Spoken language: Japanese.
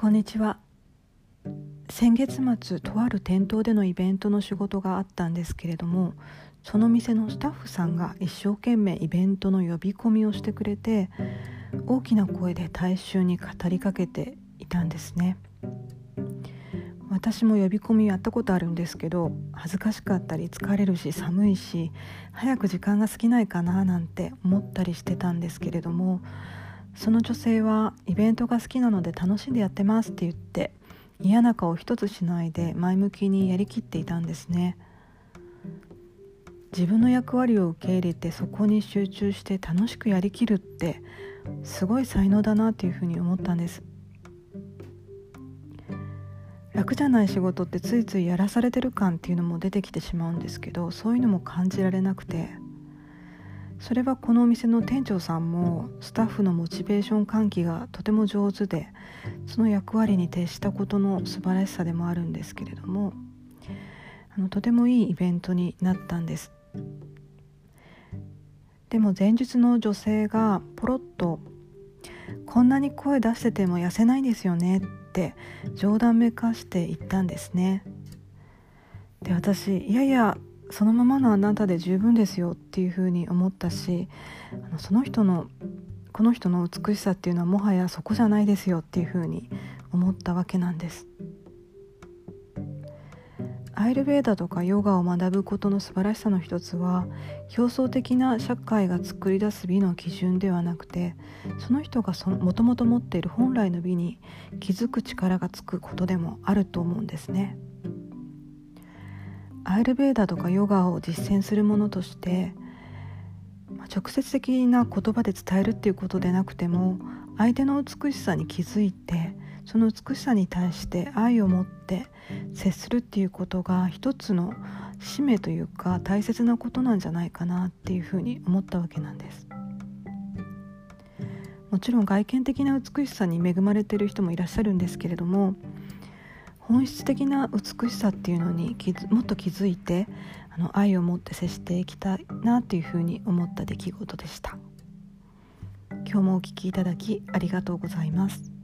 こんにちは。先月末とある店頭でのイベントの仕事があったんですけれどもその店のスタッフさんが一生懸命イベントの呼び込みをしてくれて大きな声で大衆に語りかけていたんですね。私も呼び込みやったことあるんですけど恥ずかしかったり疲れるし寒いし早く時間が過ぎないかななんて思ったりしてたんですけれどもその女性はイベントが好きなので楽しんでやってますって言って嫌な顔一つしないで前向きにやりきっていたんですね。自分の役割を受け入れてそこに集中して楽しくやりきるってすごい才能だなっていうふうに思ったんです。楽じゃない仕事ってついついやらされてる感っていうのも出てきてしまうんですけどそういうのも感じられなくて。それはこのお店の店長さんもスタッフのモチベーション喚起がとても上手でその役割に徹したことの素晴らしさでもあるんですけれどもあのとてもいいイベントになったんです。でも前日の女性がポロッと「こんなに声出してても痩せないんですよね」って冗談めかして言ったんですね。で私いやいやそのままのあなたで十分ですよっていうふうに思ったしあのその人のこの人の美しさっていうのはもはやそこじゃないですよっていうふうに思ったわけなんですアイルベーダとかヨガを学ぶことの素晴らしさの一つは表層的な社会が作り出す美の基準ではなくてその人がもともと持っている本来の美に気づく力がつくことでもあると思うんですね。アイルベーダとかヨガを実践するものとして、直接的な言葉で伝えるっていうことでなくても相手の美しさに気づいてその美しさに対して愛を持って接するっていうことが一つの使命というか大切なことなんじゃないかなっていうふうに思ったわけなんです。もちろん外見的な美しさに恵まれている人もいらっしゃるんですけれども本質的な美しさっていうのにもっと気づいてあの愛を持って接していきたいなっていうふうに思った出来事でした。今日もお聴きいただきありがとうございます。